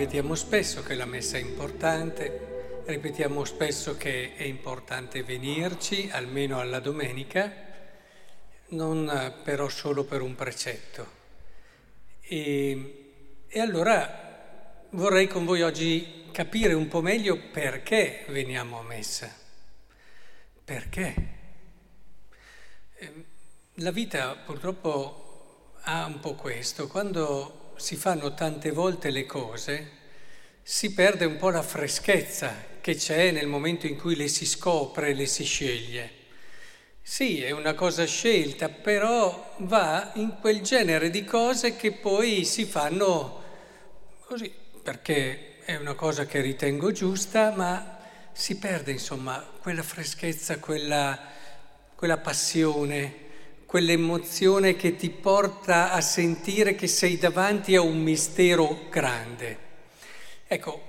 Ripetiamo spesso che la messa è importante, ripetiamo spesso che è importante venirci, almeno alla domenica, non però solo per un precetto. E, e allora vorrei con voi oggi capire un po' meglio perché veniamo a messa. Perché? Ehm, la vita purtroppo ha un po' questo, quando si fanno tante volte le cose, si perde un po' la freschezza che c'è nel momento in cui le si scopre, le si sceglie. Sì, è una cosa scelta, però va in quel genere di cose che poi si fanno così, perché è una cosa che ritengo giusta, ma si perde insomma quella freschezza, quella, quella passione quell'emozione che ti porta a sentire che sei davanti a un mistero grande. Ecco,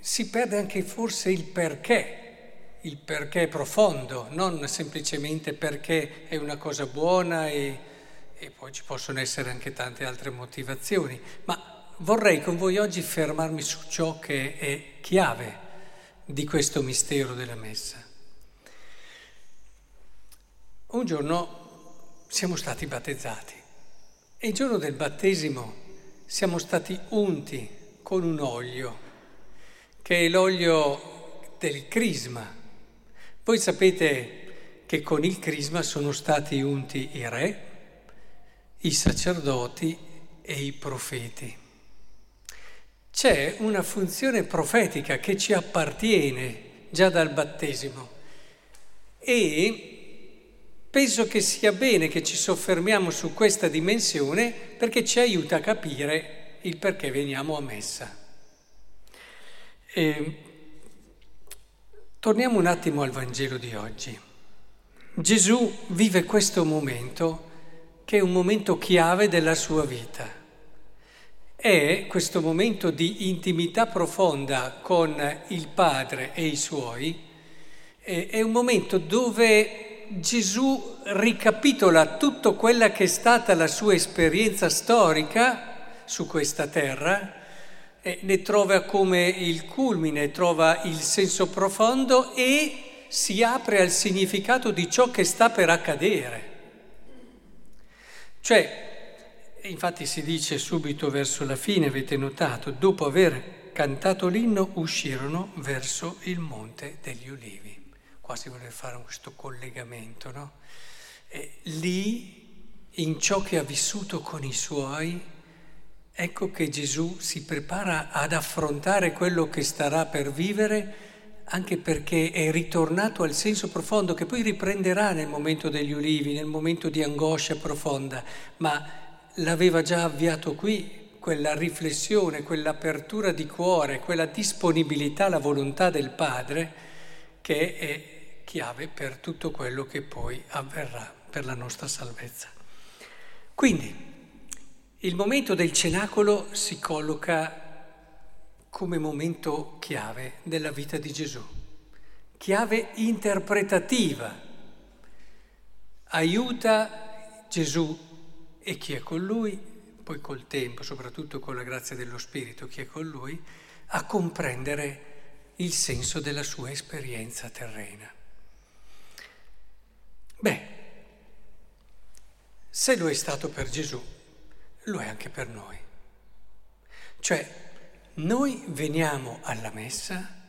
si perde anche forse il perché, il perché profondo, non semplicemente perché è una cosa buona e, e poi ci possono essere anche tante altre motivazioni, ma vorrei con voi oggi fermarmi su ciò che è chiave di questo mistero della messa. Un giorno siamo stati battezzati e il giorno del battesimo siamo stati unti con un olio, che è l'olio del crisma. Voi sapete che con il crisma sono stati unti i re, i sacerdoti e i profeti. C'è una funzione profetica che ci appartiene già dal battesimo e Penso che sia bene che ci soffermiamo su questa dimensione perché ci aiuta a capire il perché veniamo a messa. E torniamo un attimo al Vangelo di oggi. Gesù vive questo momento che è un momento chiave della sua vita. È questo momento di intimità profonda con il Padre e i suoi, è un momento dove Gesù ricapitola tutto quella che è stata la sua esperienza storica su questa terra, ne trova come il culmine, trova il senso profondo e si apre al significato di ciò che sta per accadere. Cioè, infatti si dice subito verso la fine, avete notato, dopo aver cantato l'inno uscirono verso il monte degli ulivi quasi vuole fare questo collegamento, no? E lì, in ciò che ha vissuto con i suoi, ecco che Gesù si prepara ad affrontare quello che starà per vivere, anche perché è ritornato al senso profondo che poi riprenderà nel momento degli ulivi, nel momento di angoscia profonda, ma l'aveva già avviato qui quella riflessione, quell'apertura di cuore, quella disponibilità alla volontà del Padre che è chiave per tutto quello che poi avverrà per la nostra salvezza. Quindi il momento del cenacolo si colloca come momento chiave della vita di Gesù, chiave interpretativa, aiuta Gesù e chi è con lui, poi col tempo, soprattutto con la grazia dello Spirito, chi è con lui, a comprendere il senso della sua esperienza terrena. Beh, se lo è stato per Gesù, lo è anche per noi. Cioè, noi veniamo alla messa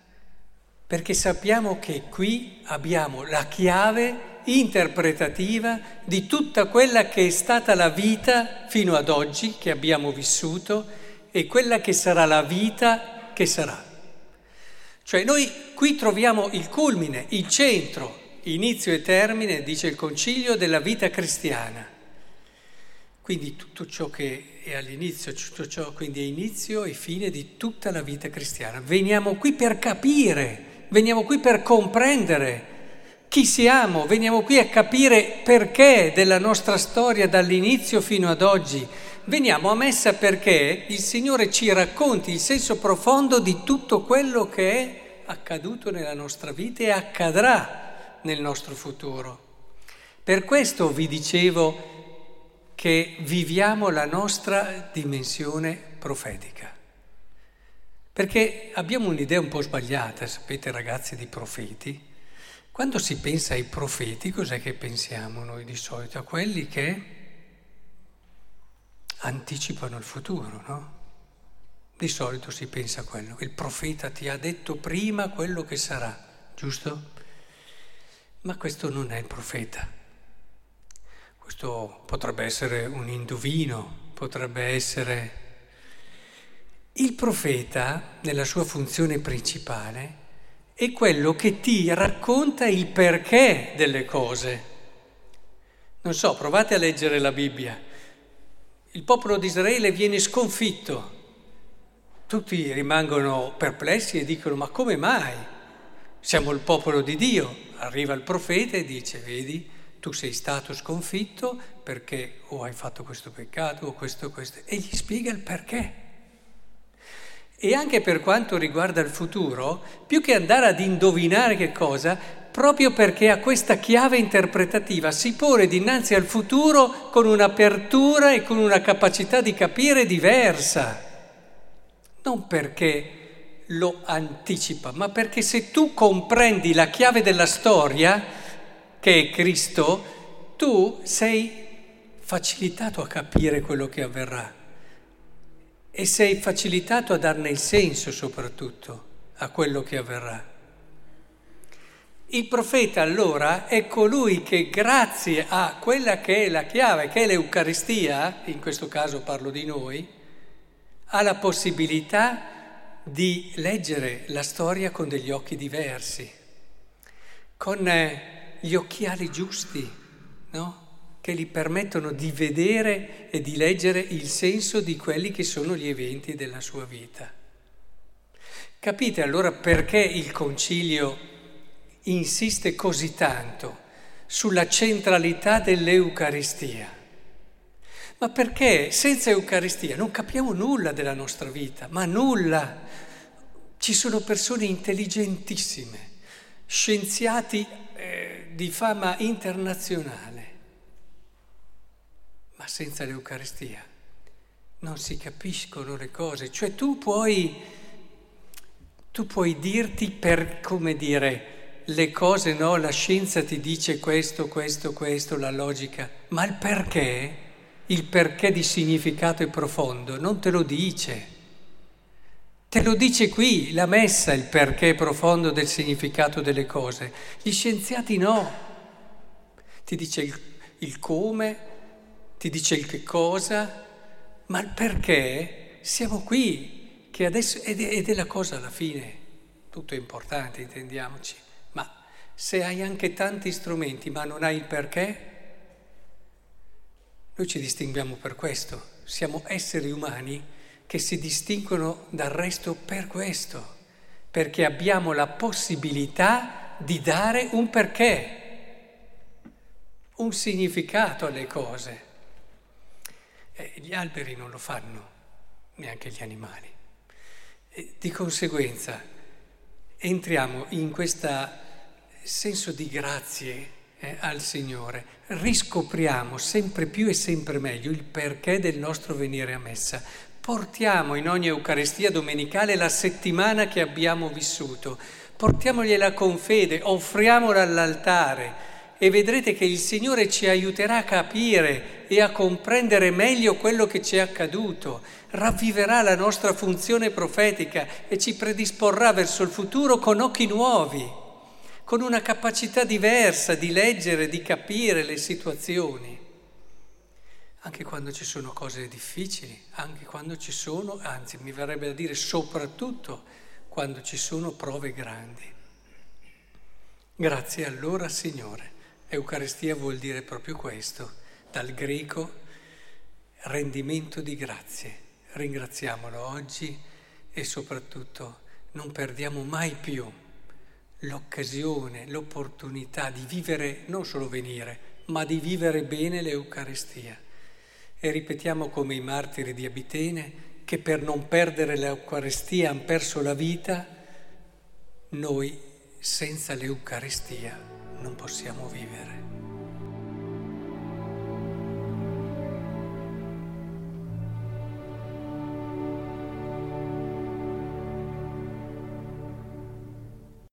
perché sappiamo che qui abbiamo la chiave interpretativa di tutta quella che è stata la vita fino ad oggi che abbiamo vissuto e quella che sarà la vita che sarà. Cioè noi qui troviamo il culmine, il centro, inizio e termine, dice il Concilio, della vita cristiana. Quindi tutto ciò che è all'inizio, tutto ciò quindi è inizio e fine di tutta la vita cristiana. Veniamo qui per capire, veniamo qui per comprendere chi siamo, veniamo qui a capire perché della nostra storia dall'inizio fino ad oggi. Veniamo a messa perché il Signore ci racconti il senso profondo di tutto quello che è accaduto nella nostra vita e accadrà nel nostro futuro. Per questo vi dicevo che viviamo la nostra dimensione profetica. Perché abbiamo un'idea un po' sbagliata, sapete ragazzi, di profeti. Quando si pensa ai profeti, cos'è che pensiamo noi di solito? A quelli che anticipano il futuro, no? Di solito si pensa a quello, il profeta ti ha detto prima quello che sarà, giusto? Ma questo non è il profeta. Questo potrebbe essere un indovino, potrebbe essere... Il profeta, nella sua funzione principale, è quello che ti racconta il perché delle cose. Non so, provate a leggere la Bibbia. Il popolo di Israele viene sconfitto. Tutti rimangono perplessi e dicono ma come mai? Siamo il popolo di Dio. Arriva il profeta e dice vedi, tu sei stato sconfitto perché o hai fatto questo peccato o questo, questo. E gli spiega il perché. E anche per quanto riguarda il futuro, più che andare ad indovinare che cosa, proprio perché ha questa chiave interpretativa, si pone dinanzi al futuro con un'apertura e con una capacità di capire diversa. Non perché lo anticipa, ma perché se tu comprendi la chiave della storia, che è Cristo, tu sei facilitato a capire quello che avverrà e sei facilitato a darne il senso soprattutto a quello che avverrà. Il profeta allora è colui che grazie a quella che è la chiave, che è l'Eucaristia, in questo caso parlo di noi, ha la possibilità di leggere la storia con degli occhi diversi, con eh, gli occhiali giusti, no? che gli permettono di vedere e di leggere il senso di quelli che sono gli eventi della sua vita. Capite allora perché il concilio insiste così tanto sulla centralità dell'Eucaristia? Ma perché senza Eucaristia non capiamo nulla della nostra vita, ma nulla. Ci sono persone intelligentissime, scienziati eh, di fama internazionale ma senza l'Eucaristia non si capiscono le cose. Cioè tu puoi, tu puoi dirti per, come dire, le cose, no? La scienza ti dice questo, questo, questo, la logica, ma il perché, il perché di significato è profondo, non te lo dice. Te lo dice qui la messa, il perché profondo del significato delle cose. Gli scienziati no. Ti dice il, il come, ti dice il che cosa, ma il perché siamo qui, che adesso, ed è la cosa alla fine, tutto è importante, intendiamoci, ma se hai anche tanti strumenti ma non hai il perché, noi ci distinguiamo per questo, siamo esseri umani che si distinguono dal resto per questo, perché abbiamo la possibilità di dare un perché, un significato alle cose. Eh, gli alberi non lo fanno, neanche gli animali. E di conseguenza entriamo in questo senso di grazie eh, al Signore, riscopriamo sempre più e sempre meglio il perché del nostro venire a messa. Portiamo in ogni Eucaristia domenicale la settimana che abbiamo vissuto, portiamogliela con fede, offriamola all'altare e vedrete che il Signore ci aiuterà a capire e a comprendere meglio quello che ci è accaduto, ravviverà la nostra funzione profetica e ci predisporrà verso il futuro con occhi nuovi, con una capacità diversa di leggere, di capire le situazioni. Anche quando ci sono cose difficili, anche quando ci sono, anzi mi verrebbe da dire soprattutto quando ci sono prove grandi. Grazie allora Signore. Eucaristia vuol dire proprio questo, dal greco rendimento di grazie. Ringraziamolo oggi e soprattutto non perdiamo mai più l'occasione, l'opportunità di vivere, non solo venire, ma di vivere bene l'Eucaristia. E ripetiamo come i martiri di Abitene che per non perdere l'Eucaristia hanno perso la vita, noi senza l'Eucaristia non possiamo vivere.